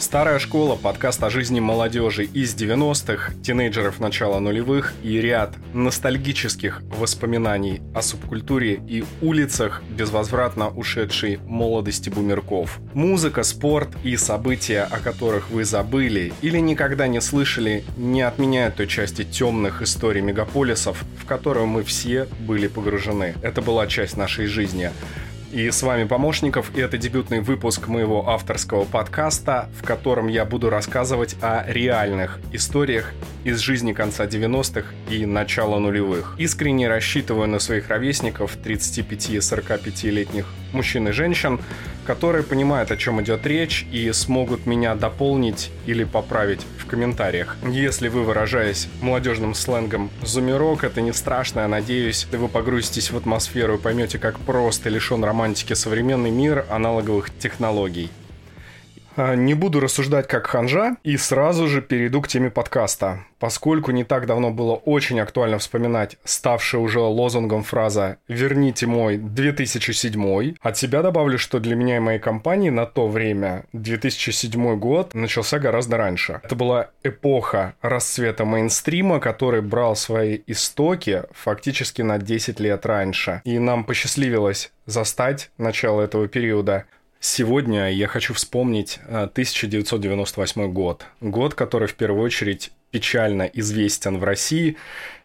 Старая школа, подкаст о жизни молодежи из 90-х, тинейджеров начала нулевых и ряд ностальгических воспоминаний о субкультуре и улицах безвозвратно ушедшей молодости бумерков. Музыка, спорт и события, о которых вы забыли или никогда не слышали, не отменяют той части темных историй мегаполисов, в которую мы все были погружены. Это была часть нашей жизни. И с вами Помощников, и это дебютный выпуск моего авторского подкаста, в котором я буду рассказывать о реальных историях из жизни конца 90-х и начала нулевых. Искренне рассчитываю на своих ровесников, 35-45-летних мужчин и женщин, которые понимают, о чем идет речь, и смогут меня дополнить или поправить в комментариях. Если вы, выражаясь молодежным сленгом «зумерок», это не страшно, я надеюсь, вы погрузитесь в атмосферу и поймете, как просто лишен романтики современный мир аналоговых технологий. А, не буду рассуждать как ханжа и сразу же перейду к теме подкаста, поскольку не так давно было очень актуально вспоминать ставшая уже лозунгом фраза «Верните мой 2007». От себя добавлю, что для меня и моей компании на то время 2007 год начался гораздо раньше. Это была эпоха расцвета мейнстрима, который брал свои истоки фактически на 10 лет раньше. И нам посчастливилось застать начало этого периода Сегодня я хочу вспомнить 1998 э, год. Год, который в первую очередь печально известен в России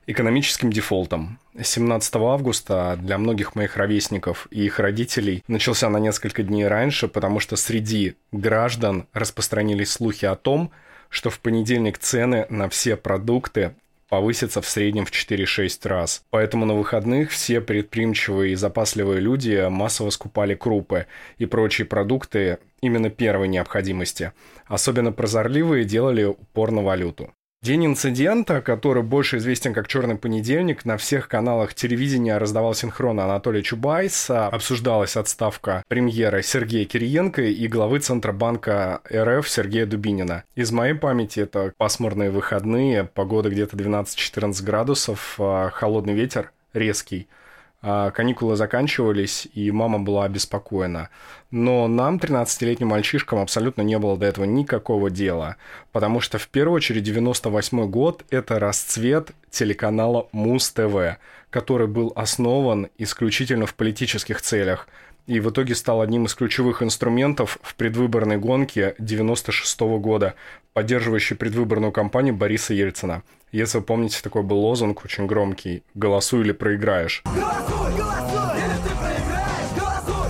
экономическим дефолтом. 17 августа для многих моих ровесников и их родителей начался на несколько дней раньше, потому что среди граждан распространились слухи о том, что в понедельник цены на все продукты повысится в среднем в 4-6 раз. Поэтому на выходных все предприимчивые и запасливые люди массово скупали крупы и прочие продукты именно первой необходимости. Особенно прозорливые делали упор на валюту. День инцидента, который больше известен как «Черный понедельник», на всех каналах телевидения раздавал синхронно Анатолий Чубайс, обсуждалась отставка премьера Сергея Кириенко и главы Центробанка РФ Сергея Дубинина. Из моей памяти это пасмурные выходные, погода где-то 12-14 градусов, а, холодный ветер резкий – каникулы заканчивались, и мама была обеспокоена. Но нам, 13-летним мальчишкам, абсолютно не было до этого никакого дела, потому что в первую очередь 98 год – это расцвет телеканала Муз-ТВ, который был основан исключительно в политических целях – и в итоге стал одним из ключевых инструментов в предвыборной гонке 96 -го года, поддерживающей предвыборную кампанию Бориса Ельцина. Если вы помните, такой был лозунг очень громкий «Голосуй или проиграешь». Голосуй, голосуй, или ты проиграешь, голосуй!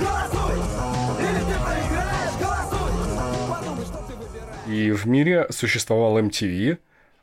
Голосуй, или ты проиграешь, голосуй! Подумай, что ты выбираешь. И в мире существовал MTV,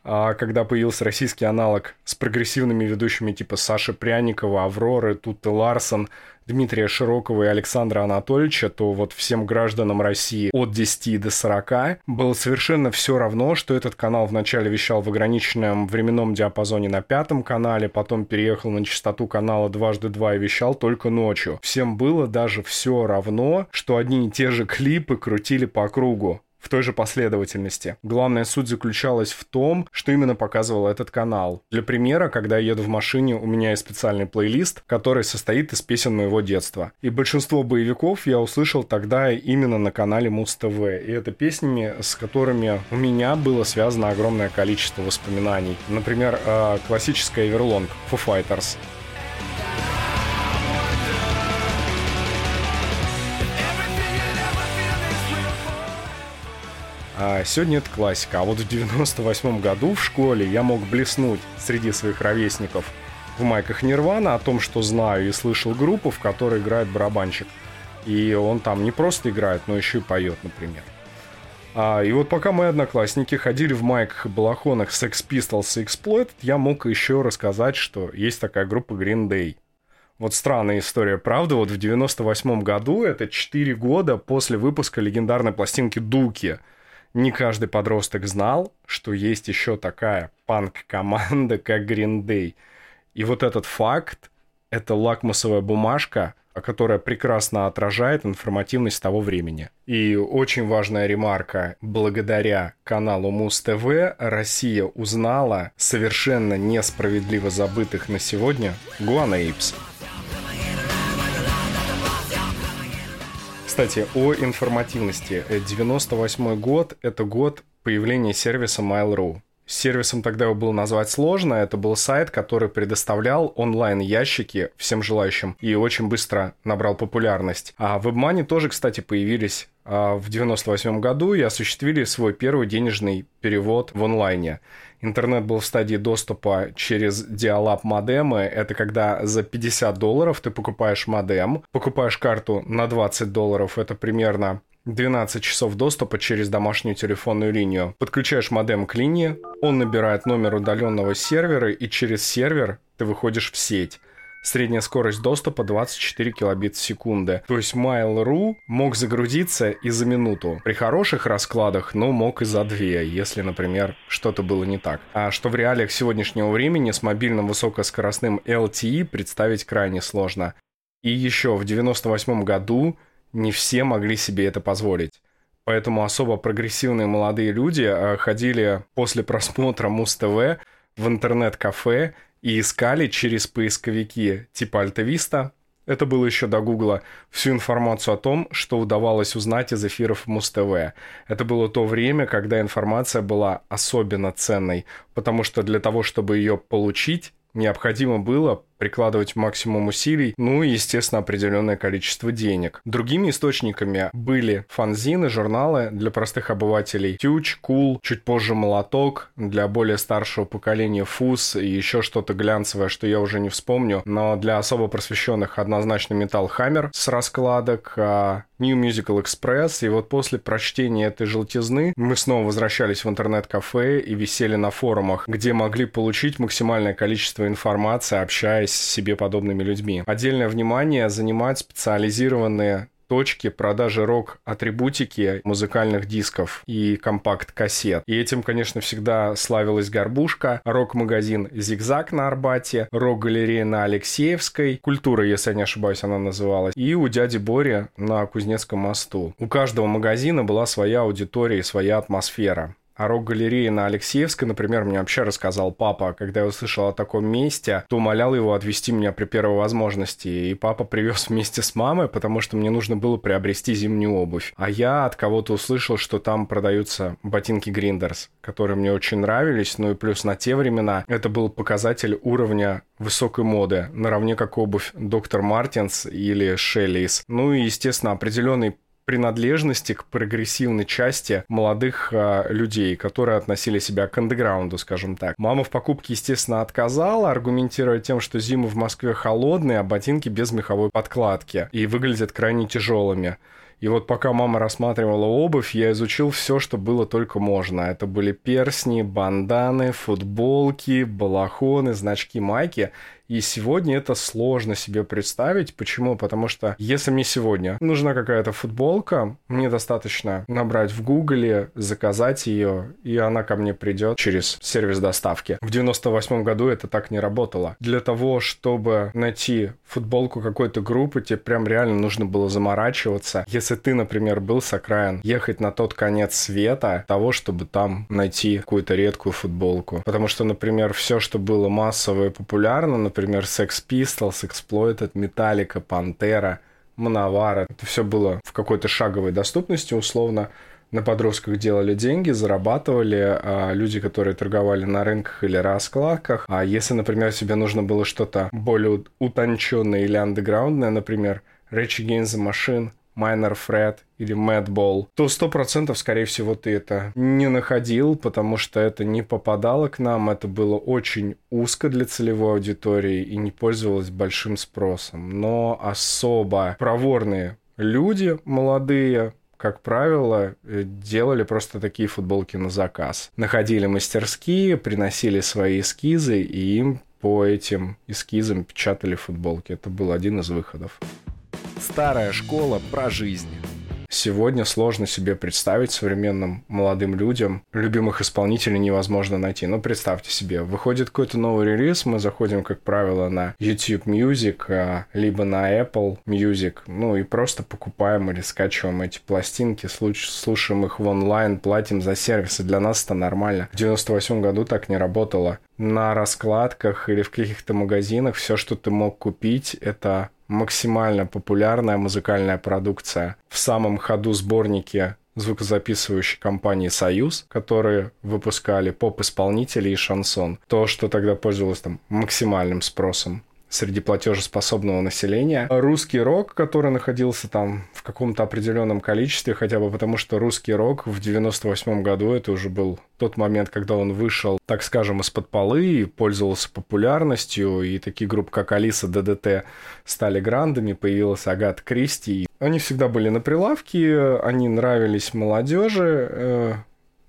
когда появился российский аналог с прогрессивными ведущими типа Саши Пряникова, Авроры, Тутты Ларсон, Дмитрия Широкова и Александра Анатольевича, то вот всем гражданам России от 10 до 40 было совершенно все равно, что этот канал вначале вещал в ограниченном временном диапазоне на пятом канале, потом переехал на частоту канала дважды два и вещал только ночью. Всем было даже все равно, что одни и те же клипы крутили по кругу в той же последовательности. Главная суть заключалась в том, что именно показывал этот канал. Для примера, когда я еду в машине, у меня есть специальный плейлист, который состоит из песен моего детства. И большинство боевиков я услышал тогда именно на канале Муз ТВ. И это песнями, с которыми у меня было связано огромное количество воспоминаний. Например, э, классическая Everlong Foo Fighters. А сегодня это классика. А вот в 98 году в школе я мог блеснуть среди своих ровесников в майках Нирвана о том, что знаю и слышал группу, в которой играет барабанщик. И он там не просто играет, но еще и поет, например. А, и вот пока мои одноклассники ходили в майках и балахонах Sex Pistols и Exploited, я мог еще рассказать, что есть такая группа Green Day. Вот странная история, правда? Вот в 98 году, это 4 года после выпуска легендарной пластинки Дуки – не каждый подросток знал, что есть еще такая панк-команда, как Green Day. И вот этот факт — это лакмусовая бумажка, которая прекрасно отражает информативность того времени. И очень важная ремарка. Благодаря каналу Муз-ТВ Россия узнала совершенно несправедливо забытых на сегодня Гуана Эйпс. Кстати, о информативности. 98 год – это год появления сервиса Mail.ru. Сервисом тогда его было назвать сложно. Это был сайт, который предоставлял онлайн-ящики всем желающим и очень быстро набрал популярность. А WebMoney тоже, кстати, появились а, в 98 году и осуществили свой первый денежный перевод в онлайне. Интернет был в стадии доступа через диалап модемы. Это когда за 50 долларов ты покупаешь модем, покупаешь карту на 20 долларов. Это примерно 12 часов доступа через домашнюю телефонную линию. Подключаешь модем к линии, он набирает номер удаленного сервера, и через сервер ты выходишь в сеть. Средняя скорость доступа 24 килобит в секунду. То есть Mail.ru мог загрузиться и за минуту. При хороших раскладах, но мог и за две, если, например, что-то было не так. А что в реалиях сегодняшнего времени с мобильным высокоскоростным LTE представить крайне сложно. И еще в 98 году не все могли себе это позволить. Поэтому особо прогрессивные молодые люди э, ходили после просмотра Муз-ТВ в интернет-кафе и искали через поисковики типа Альтависта, это было еще до Гугла, всю информацию о том, что удавалось узнать из эфиров Муз-ТВ. Это было то время, когда информация была особенно ценной, потому что для того, чтобы ее получить, необходимо было прикладывать максимум усилий, ну и, естественно, определенное количество денег. Другими источниками были фанзины, журналы для простых обывателей, Тюч, Кул, чуть позже Молоток, для более старшего поколения Фуз и еще что-то глянцевое, что я уже не вспомню, но для особо просвещенных однозначно Металл Хаммер с раскладок, а New Musical Express, и вот после прочтения этой желтизны мы снова возвращались в интернет-кафе и висели на форумах, где могли получить максимальное количество информации, общаясь с себе подобными людьми. Отдельное внимание занимают специализированные точки продажи рок-атрибутики музыкальных дисков и компакт-кассет. И этим, конечно, всегда славилась Горбушка, рок-магазин «Зигзаг» на Арбате, рок-галерея на Алексеевской, «Культура», если я не ошибаюсь, она называлась, и у дяди Бори на Кузнецком мосту. У каждого магазина была своя аудитория и своя атмосфера. А рок-галереи на Алексеевской, например, мне вообще рассказал папа, когда я услышал о таком месте, то умолял его отвезти меня при первой возможности. И папа привез вместе с мамой, потому что мне нужно было приобрести зимнюю обувь. А я от кого-то услышал, что там продаются ботинки Гриндерс, которые мне очень нравились. Ну и плюс на те времена это был показатель уровня высокой моды, наравне как обувь Доктор Мартинс или Шеллис. Ну и, естественно, определенный принадлежности к прогрессивной части молодых э, людей, которые относили себя к андеграунду, скажем так. Мама в покупке, естественно, отказала, аргументируя тем, что зимы в Москве холодные, а ботинки без меховой подкладки и выглядят крайне тяжелыми. И вот пока мама рассматривала обувь, я изучил все, что было только можно. Это были персни, банданы, футболки, балахоны, значки майки. И сегодня это сложно себе представить. Почему? Потому что если мне сегодня нужна какая-то футболка, мне достаточно набрать в Гугле, заказать ее, и она ко мне придет через сервис доставки. В 98 году это так не работало. Для того, чтобы найти футболку какой-то группы, тебе прям реально нужно было заморачиваться. Если ты, например, был с окраин, ехать на тот конец света того, чтобы там найти какую-то редкую футболку. Потому что, например, все, что было массово и популярно, например, Sex Pistols, Exploited, Metallica, Pantera, Мановара. Это все было в какой-то шаговой доступности условно. На подростках делали деньги, зарабатывали а люди, которые торговали на рынках или раскладках. А если, например, тебе нужно было что-то более утонченное или андеграундное, например, Rage Against the Machine, Minor Threat или Madball, то сто процентов, скорее всего, ты это не находил, потому что это не попадало к нам, это было очень узко для целевой аудитории и не пользовалось большим спросом. Но особо проворные люди молодые, как правило, э, делали просто такие футболки на заказ. Находили мастерские, приносили свои эскизы, и им по этим эскизам печатали футболки. Это был один из выходов. Старая школа про жизнь. Сегодня сложно себе представить современным молодым людям. Любимых исполнителей невозможно найти. Но представьте себе, выходит какой-то новый релиз, мы заходим, как правило, на YouTube Music, а, либо на Apple Music, ну и просто покупаем или скачиваем эти пластинки, слушаем их в онлайн, платим за сервисы. Для нас это нормально. В 98 году так не работало. На раскладках или в каких-то магазинах все, что ты мог купить, это максимально популярная музыкальная продукция. В самом ходу сборники звукозаписывающей компании «Союз», которые выпускали поп-исполнителей и шансон. То, что тогда пользовалось там максимальным спросом среди платежеспособного населения. Русский рок, который находился там в каком-то определенном количестве, хотя бы потому, что русский рок в 98 году это уже был тот момент, когда он вышел, так скажем, из-под полы и пользовался популярностью, и такие группы, как Алиса, ДДТ стали грандами, появилась Агат Кристи. Они всегда были на прилавке, они нравились молодежи, э,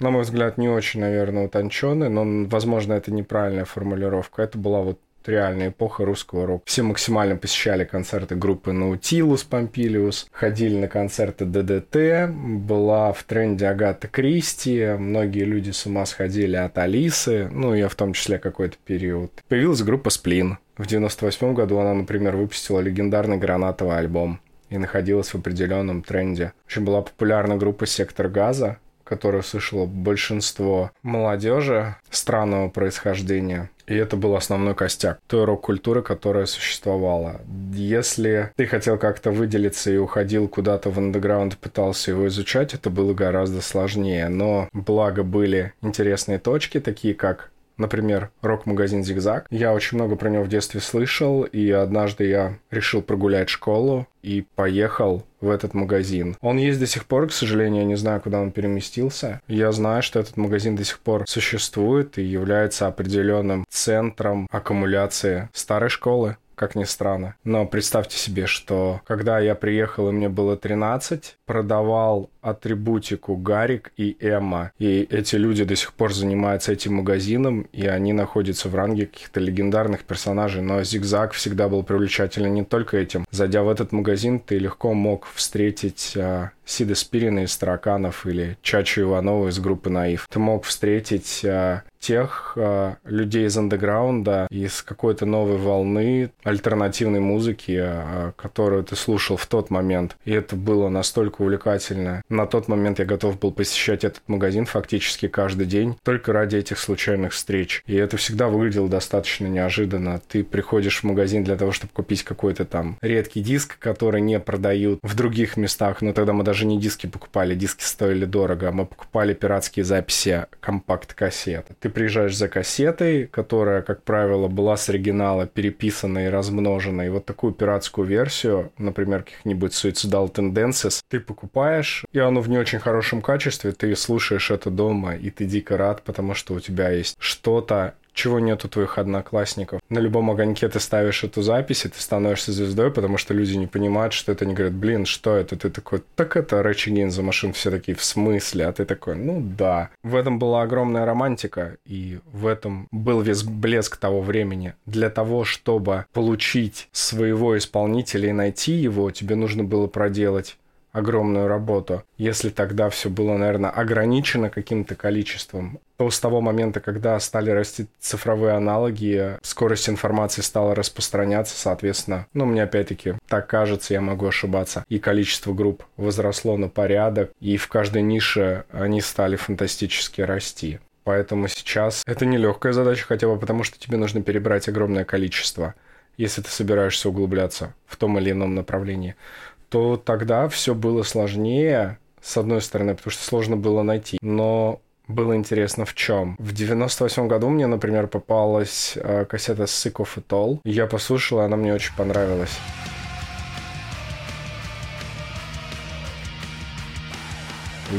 на мой взгляд, не очень, наверное, утонченные, но, возможно, это неправильная формулировка. Это была вот реальная эпоха русского рока. Все максимально посещали концерты группы Наутилус, Помпилиус, ходили на концерты ДДТ, была в тренде Агата Кристи, многие люди с ума сходили от Алисы, ну, я в том числе какой-то период. Появилась группа Сплин. В 98 году она, например, выпустила легендарный гранатовый альбом и находилась в определенном тренде. Очень была популярна группа «Сектор газа», которую слышало большинство молодежи странного происхождения. И это был основной костяк той рок-культуры, которая существовала. Если ты хотел как-то выделиться и уходил куда-то в андеграунд пытался его изучать, это было гораздо сложнее. Но благо были интересные точки, такие как например, рок-магазин «Зигзаг». Я очень много про него в детстве слышал, и однажды я решил прогулять школу и поехал в этот магазин. Он есть до сих пор, к сожалению, я не знаю, куда он переместился. Я знаю, что этот магазин до сих пор существует и является определенным центром аккумуляции старой школы как ни странно. Но представьте себе, что когда я приехал и мне было 13, продавал атрибутику Гарик и Эмма. И эти люди до сих пор занимаются этим магазином, и они находятся в ранге каких-то легендарных персонажей. Но Зигзаг всегда был привлекателен не только этим. Зайдя в этот магазин, ты легко мог встретить а, Сида Спирина из Тараканов или Чачу Иванова из группы Наив. Ты мог встретить а, тех а, людей из андеграунда, из какой-то новой волны альтернативной музыки, а, которую ты слушал в тот момент. И это было настолько увлекательно. На тот момент я готов был посещать этот магазин фактически каждый день, только ради этих случайных встреч. И это всегда выглядело достаточно неожиданно. Ты приходишь в магазин для того, чтобы купить какой-то там редкий диск, который не продают в других местах, но тогда мы даже не диски покупали, диски стоили дорого, мы покупали пиратские записи компакт-кассет. Ты приезжаешь за кассетой, которая, как правило, была с оригинала переписана и размножена, и вот такую пиратскую версию, например, каких-нибудь Suicidal Tendencies, ты покупаешь, оно в не очень хорошем качестве, ты слушаешь это дома, и ты дико рад, потому что у тебя есть что-то, чего нет у твоих одноклассников. На любом огоньке ты ставишь эту запись, и ты становишься звездой, потому что люди не понимают, что это. Они говорят, блин, что это? Ты такой, так это Рэчи за машин. Все такие, в смысле? А ты такой, ну да. В этом была огромная романтика, и в этом был весь блеск того времени. Для того, чтобы получить своего исполнителя и найти его, тебе нужно было проделать огромную работу. Если тогда все было, наверное, ограничено каким-то количеством, то с того момента, когда стали расти цифровые аналоги, скорость информации стала распространяться, соответственно, ну, мне опять-таки так кажется, я могу ошибаться, и количество групп возросло на порядок, и в каждой нише они стали фантастически расти. Поэтому сейчас это нелегкая задача, хотя бы потому, что тебе нужно перебрать огромное количество, если ты собираешься углубляться в том или ином направлении то тогда все было сложнее, с одной стороны, потому что сложно было найти. Но было интересно в чем. В 98 году мне, например, попалась э, кассета Sick of It All. Я послушал, и она мне очень понравилась.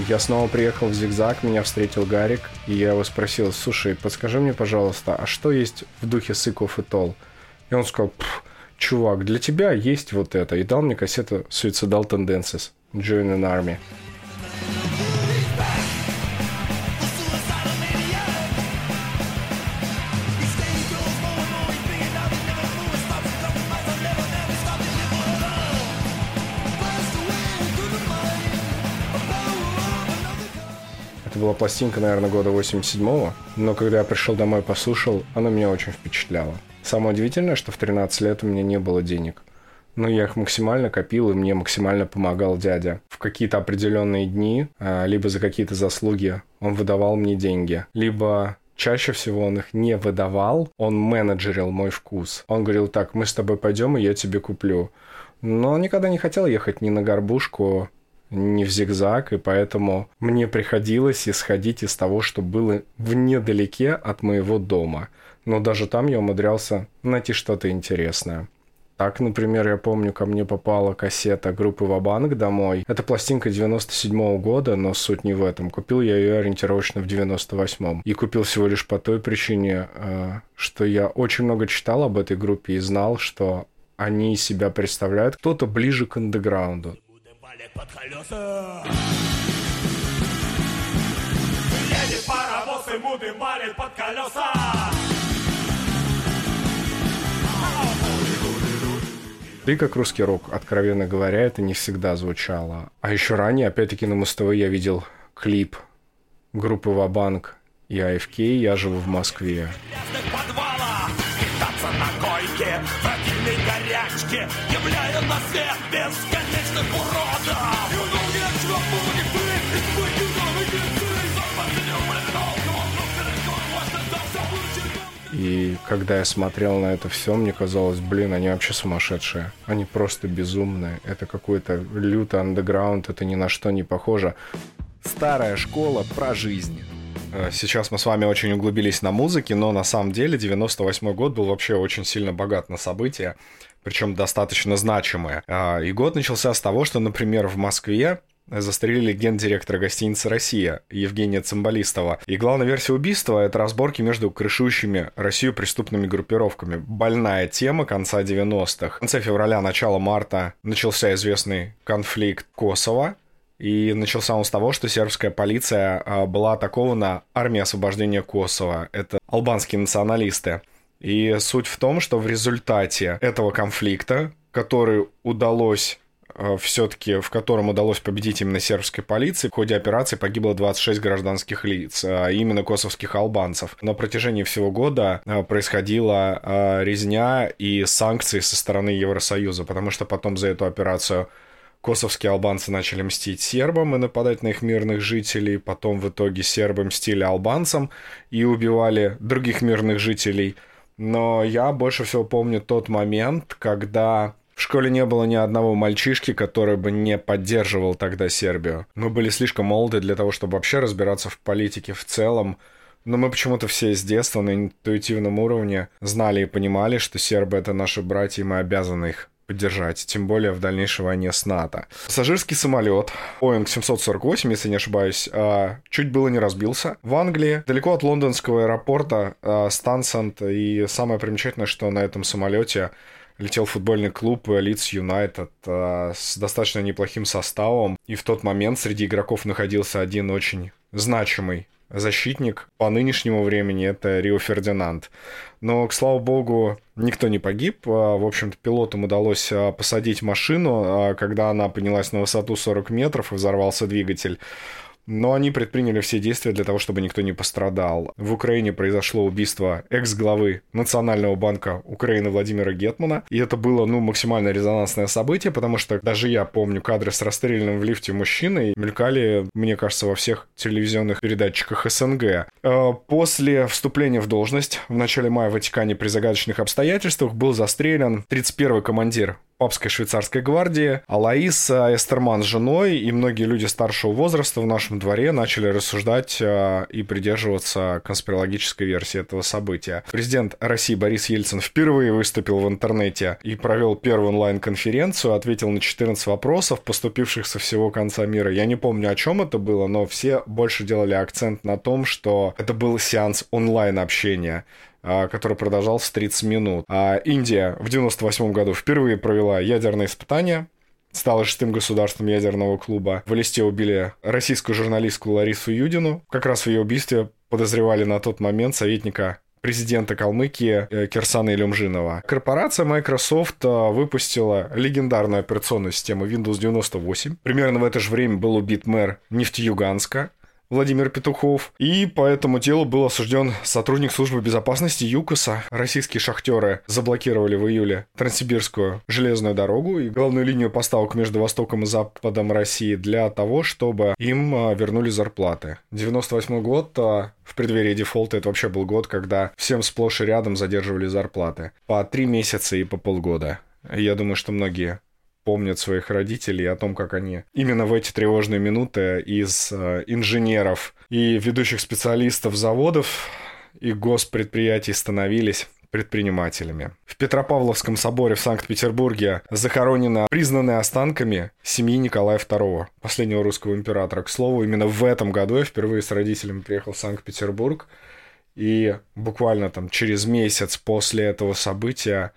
Я снова приехал в Зигзаг, меня встретил Гарик, и я его спросил, слушай, подскажи мне, пожалуйста, а что есть в духе of It All? И он сказал, чувак, для тебя есть вот это. И дал мне кассету Suicidal Tendencies, Join an Army. Это была пластинка, наверное, года 87-го, но когда я пришел домой послушал, она меня очень впечатляла. Самое удивительное, что в 13 лет у меня не было денег. Но я их максимально копил, и мне максимально помогал дядя. В какие-то определенные дни, а, либо за какие-то заслуги, он выдавал мне деньги. Либо Чаще всего он их не выдавал, он менеджерил мой вкус. Он говорил, так, мы с тобой пойдем, и я тебе куплю. Но он никогда не хотел ехать ни на горбушку, ни в зигзаг, и поэтому мне приходилось исходить из того, что было в недалеке от моего дома. Но даже там я умудрялся найти что-то интересное. Так, например, я помню, ко мне попала кассета группы Вабанк домой. Это пластинка 97 -го года, но суть не в этом. Купил я ее ориентировочно в 98-м. И купил всего лишь по той причине, э, что я очень много читал об этой группе и знал, что они себя представляют кто-то ближе к андеграунду. Едет паровоз и муды валит под колеса. И как русский рок, откровенно говоря, это не всегда звучало. А еще ранее, опять-таки на Муз-ТВ я видел клип группы Вабанк и АФК «Я живу в Москве». Когда я смотрел на это все, мне казалось, блин, они вообще сумасшедшие. Они просто безумные. Это какой-то лютый андеграунд, это ни на что не похоже. Старая школа про жизнь. Э, сейчас мы с вами очень углубились на музыке, но на самом деле 98 год был вообще очень сильно богат на события, причем достаточно значимые. А, и год начался с того, что, например, в Москве застрелили гендиректора гостиницы «Россия» Евгения Цимбалистова. И главная версия убийства — это разборки между крышующими Россию преступными группировками. Больная тема конца 90-х. В конце февраля, начало марта начался известный конфликт Косово, и начался он с того, что сербская полиция а, была атакована армией освобождения Косово. Это албанские националисты. И суть в том, что в результате этого конфликта, который удалось все-таки, в котором удалось победить именно сербской полиции. В ходе операции погибло 26 гражданских лиц, а именно косовских албанцев. На протяжении всего года э, происходила э, резня и санкции со стороны Евросоюза, потому что потом за эту операцию косовские албанцы начали мстить сербам и нападать на их мирных жителей, потом в итоге сербы мстили албанцам и убивали других мирных жителей. Но я больше всего помню тот момент, когда в школе не было ни одного мальчишки, который бы не поддерживал тогда Сербию. Мы были слишком молоды для того, чтобы вообще разбираться в политике в целом. Но мы почему-то все с детства на интуитивном уровне знали и понимали, что сербы — это наши братья, и мы обязаны их поддержать, тем более в дальнейшей войне с НАТО. Пассажирский самолет Boeing 748, если не ошибаюсь, а, чуть было не разбился. В Англии, далеко от лондонского аэропорта, а, Стансент, и самое примечательное, что на этом самолете летел футбольный клуб Leeds United э, с достаточно неплохим составом. И в тот момент среди игроков находился один очень значимый защитник по нынешнему времени это Рио Фердинанд. Но, к слава богу, никто не погиб. А, в общем-то, пилотам удалось а, посадить машину, когда она поднялась на высоту 40 метров и взорвался двигатель. Но они предприняли все действия для того, чтобы никто не пострадал. В Украине произошло убийство экс-главы Национального банка Украины Владимира Гетмана. И это было, ну, максимально резонансное событие, потому что даже я помню кадры с расстрелянным в лифте мужчиной. Мелькали, мне кажется, во всех телевизионных передатчиках СНГ. Э, после вступления в должность в начале мая в Ватикане при загадочных обстоятельствах был застрелен 31-й командир папской швейцарской гвардии, Алаис Эстерман с женой и многие люди старшего возраста в нашем дворе начали рассуждать э, и придерживаться конспирологической версии этого события. Президент России Борис Ельцин впервые выступил в интернете и провел первую онлайн-конференцию, ответил на 14 вопросов, поступивших со всего конца мира. Я не помню, о чем это было, но все больше делали акцент на том, что это был сеанс онлайн-общения. А, который продолжался 30 минут. А Индия в 98 году впервые провела ядерное испытание, стала шестым государством ядерного клуба. В листе убили российскую журналистку Ларису Юдину. Как раз в ее убийстве подозревали на тот момент советника президента Калмыкии э, Кирсана Илюмжинова. Корпорация Microsoft э, выпустила легендарную операционную систему Windows 98. Примерно в это же время был убит мэр Нефтьюганска Владимир Петухов. И по этому делу был осужден сотрудник службы безопасности ЮКОСа. Российские шахтеры заблокировали в июле Транссибирскую железную дорогу и главную линию поставок между Востоком и Западом России для того, чтобы им а, вернули зарплаты. 98 год а, в преддверии дефолта это вообще был год, когда всем сплошь и рядом задерживали зарплаты. По три месяца и по полгода. Я думаю, что многие помнят своих родителей о том, как они именно в эти тревожные минуты из э, инженеров и ведущих специалистов заводов и госпредприятий становились предпринимателями. В Петропавловском соборе в Санкт-Петербурге захоронено признанные останками семьи Николая II, последнего русского императора. К слову, именно в этом году я впервые с родителями приехал в Санкт-Петербург, и буквально там через месяц после этого события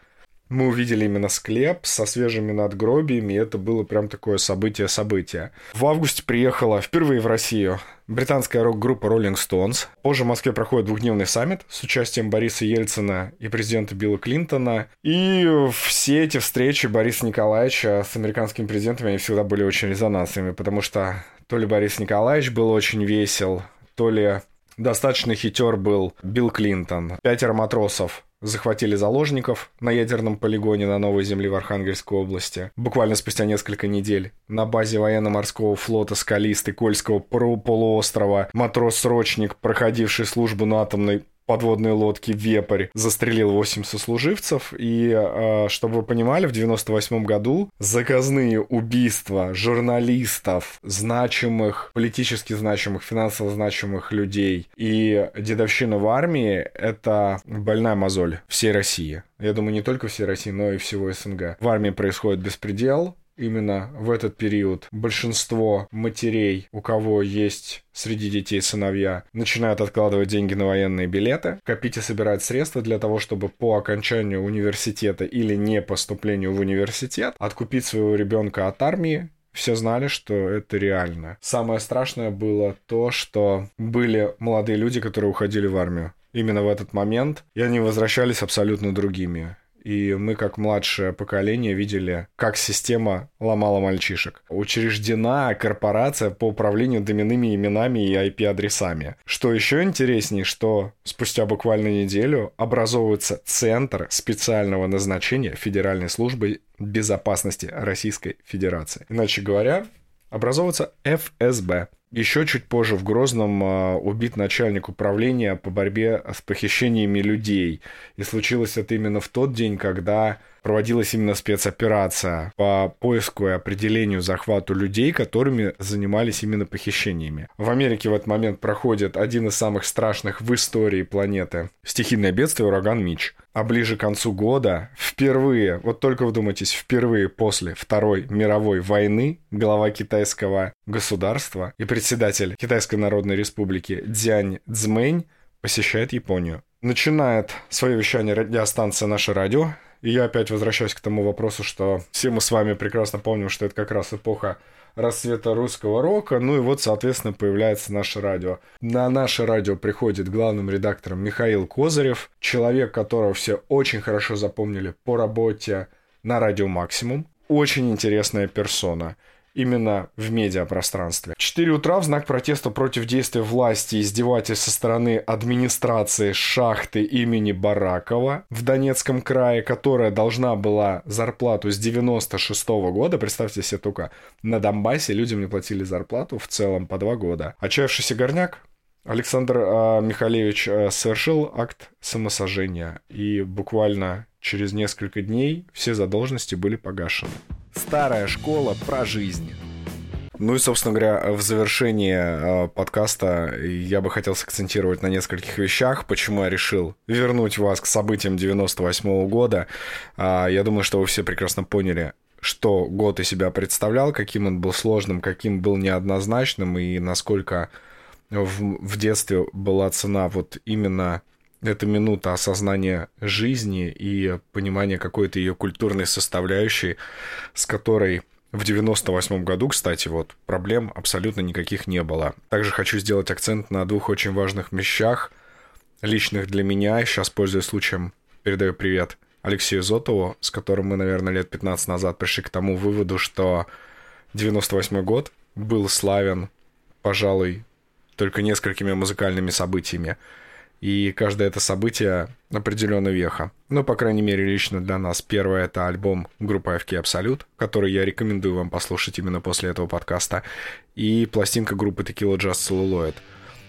мы увидели именно склеп со свежими надгробиями, и это было прям такое событие-событие. В августе приехала впервые в Россию британская рок-группа Rolling Stones. Позже в Москве проходит двухдневный саммит с участием Бориса Ельцина и президента Билла Клинтона. И все эти встречи Бориса Николаевича с американскими президентами, они всегда были очень резонансными, потому что то ли Борис Николаевич был очень весел, то ли достаточно хитер был Билл Клинтон. Пятеро матросов захватили заложников на ядерном полигоне на Новой Земле в Архангельской области. Буквально спустя несколько недель на базе военно-морского флота Скалисты Кольского полуострова матрос-срочник, проходивший службу на атомной подводной лодки «Вепрь» застрелил 8 сослуживцев. И, а, чтобы вы понимали, в 98 году заказные убийства журналистов, значимых, политически значимых, финансово значимых людей и дедовщина в армии — это больная мозоль всей России. Я думаю, не только всей России, но и всего СНГ. В армии происходит беспредел, именно в этот период большинство матерей, у кого есть среди детей сыновья, начинают откладывать деньги на военные билеты, копить и собирать средства для того, чтобы по окончанию университета или не поступлению в университет откупить своего ребенка от армии все знали, что это реально. Самое страшное было то, что были молодые люди, которые уходили в армию именно в этот момент, и они возвращались абсолютно другими. И мы, как младшее поколение, видели, как система ломала мальчишек. Учреждена корпорация по управлению доменными именами и IP-адресами. Что еще интереснее, что спустя буквально неделю образовывается Центр специального назначения Федеральной службы безопасности Российской Федерации. Иначе говоря, образовывается ФСБ. Еще чуть позже в Грозном а, убит начальник управления по борьбе с похищениями людей. И случилось это именно в тот день, когда проводилась именно спецоперация по поиску и определению захвату людей, которыми занимались именно похищениями. В Америке в этот момент проходит один из самых страшных в истории планеты стихийное бедствие ураган Мич. А ближе к концу года впервые, вот только вдумайтесь, впервые после Второй мировой войны глава китайского государства и председатель Китайской Народной Республики Дзянь Цзмэнь посещает Японию. Начинает свое вещание радиостанция «Наше радио», и я опять возвращаюсь к тому вопросу, что все мы с вами прекрасно помним, что это как раз эпоха расцвета русского рока. Ну и вот, соответственно, появляется наше радио. На наше радио приходит главным редактором Михаил Козырев, человек, которого все очень хорошо запомнили по работе на радио «Максимум». Очень интересная персона именно в медиапространстве. 4 утра в знак протеста против действия власти и издевательств со стороны администрации шахты имени Баракова в Донецком крае, которая должна была зарплату с 96 -го года, представьте себе только, на Донбассе людям не платили зарплату в целом по два года. Отчаявшийся горняк Александр э, Михалевич э, совершил акт самосожжения, и буквально через несколько дней все задолженности были погашены. Старая школа про жизнь. Ну и, собственно говоря, в завершении э, подкаста я бы хотел сакцентировать на нескольких вещах, почему я решил вернуть вас к событиям 98 -го года. Э, я думаю, что вы все прекрасно поняли, что год из себя представлял, каким он был сложным, каким был неоднозначным и насколько в, в детстве была цена вот именно эта минута осознания жизни и понимания какой-то ее культурной составляющей, с которой в 98 году, кстати, вот проблем абсолютно никаких не было. Также хочу сделать акцент на двух очень важных вещах, личных для меня. Сейчас, пользуясь случаем, передаю привет Алексею Зотову, с которым мы, наверное, лет 15 назад пришли к тому выводу, что 98 год был славен, пожалуй, только несколькими музыкальными событиями. И каждое это событие определенно веха. Ну, по крайней мере, лично для нас. Первое — это альбом группы FK Absolute, который я рекомендую вам послушать именно после этого подкаста. И пластинка группы Tequila Just Celluloid.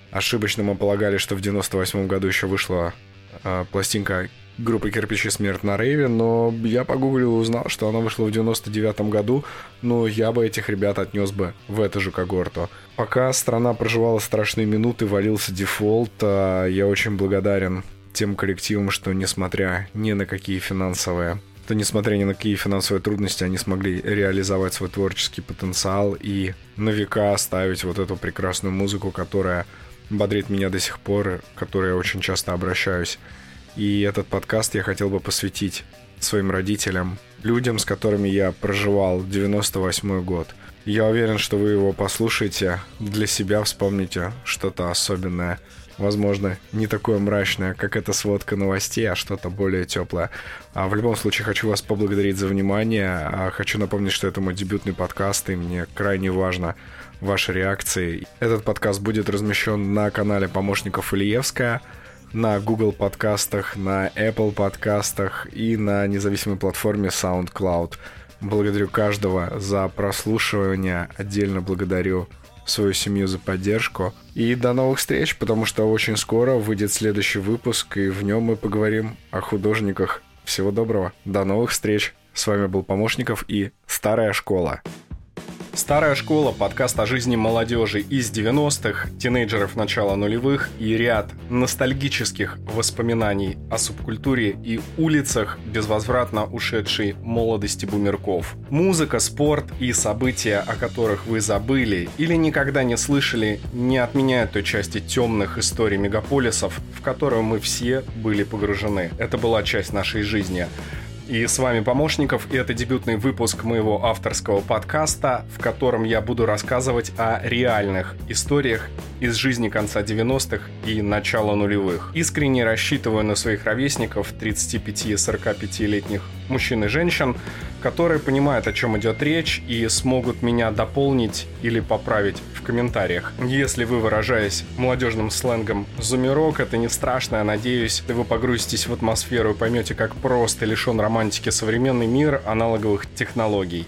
Ошибочно мы полагали, что в 98 году еще вышла э, пластинка группы «Кирпичи смерть» на рейве, но я погуглил и узнал, что она вышла в 99 году, но я бы этих ребят отнес бы в эту же когорту. Пока страна проживала страшные минуты, валился дефолт, а я очень благодарен тем коллективам, что несмотря ни на какие финансовые то несмотря ни на какие финансовые трудности, они смогли реализовать свой творческий потенциал и на века оставить вот эту прекрасную музыку, которая бодрит меня до сих пор, к которой я очень часто обращаюсь. И этот подкаст я хотел бы посвятить своим родителям, людям, с которыми я проживал 98 год. Я уверен, что вы его послушаете, для себя вспомните что-то особенное. Возможно, не такое мрачное, как эта сводка новостей, а что-то более теплое. А в любом случае, хочу вас поблагодарить за внимание. А хочу напомнить, что это мой дебютный подкаст, и мне крайне важно ваши реакции. Этот подкаст будет размещен на канале помощников Ильевская – на Google подкастах, на Apple подкастах и на независимой платформе SoundCloud. Благодарю каждого за прослушивание. Отдельно благодарю свою семью за поддержку. И до новых встреч, потому что очень скоро выйдет следующий выпуск, и в нем мы поговорим о художниках. Всего доброго. До новых встреч. С вами был Помощников и Старая школа. Старая школа, подкаст о жизни молодежи из 90-х, тинейджеров начала нулевых и ряд ностальгических воспоминаний о субкультуре и улицах безвозвратно ушедшей молодости бумерков. Музыка, спорт и события, о которых вы забыли или никогда не слышали, не отменяют той части темных историй мегаполисов, в которую мы все были погружены. Это была часть нашей жизни. И с вами Помощников, и это дебютный выпуск моего авторского подкаста, в котором я буду рассказывать о реальных историях из жизни конца 90-х и начала нулевых. Искренне рассчитываю на своих ровесников, 35-45-летних мужчин и женщин, которые понимают, о чем идет речь и смогут меня дополнить или поправить в комментариях. Если вы, выражаясь молодежным сленгом «зумерок», это не страшно, я надеюсь, вы погрузитесь в атмосферу и поймете, как просто лишен романтики современный мир аналоговых технологий.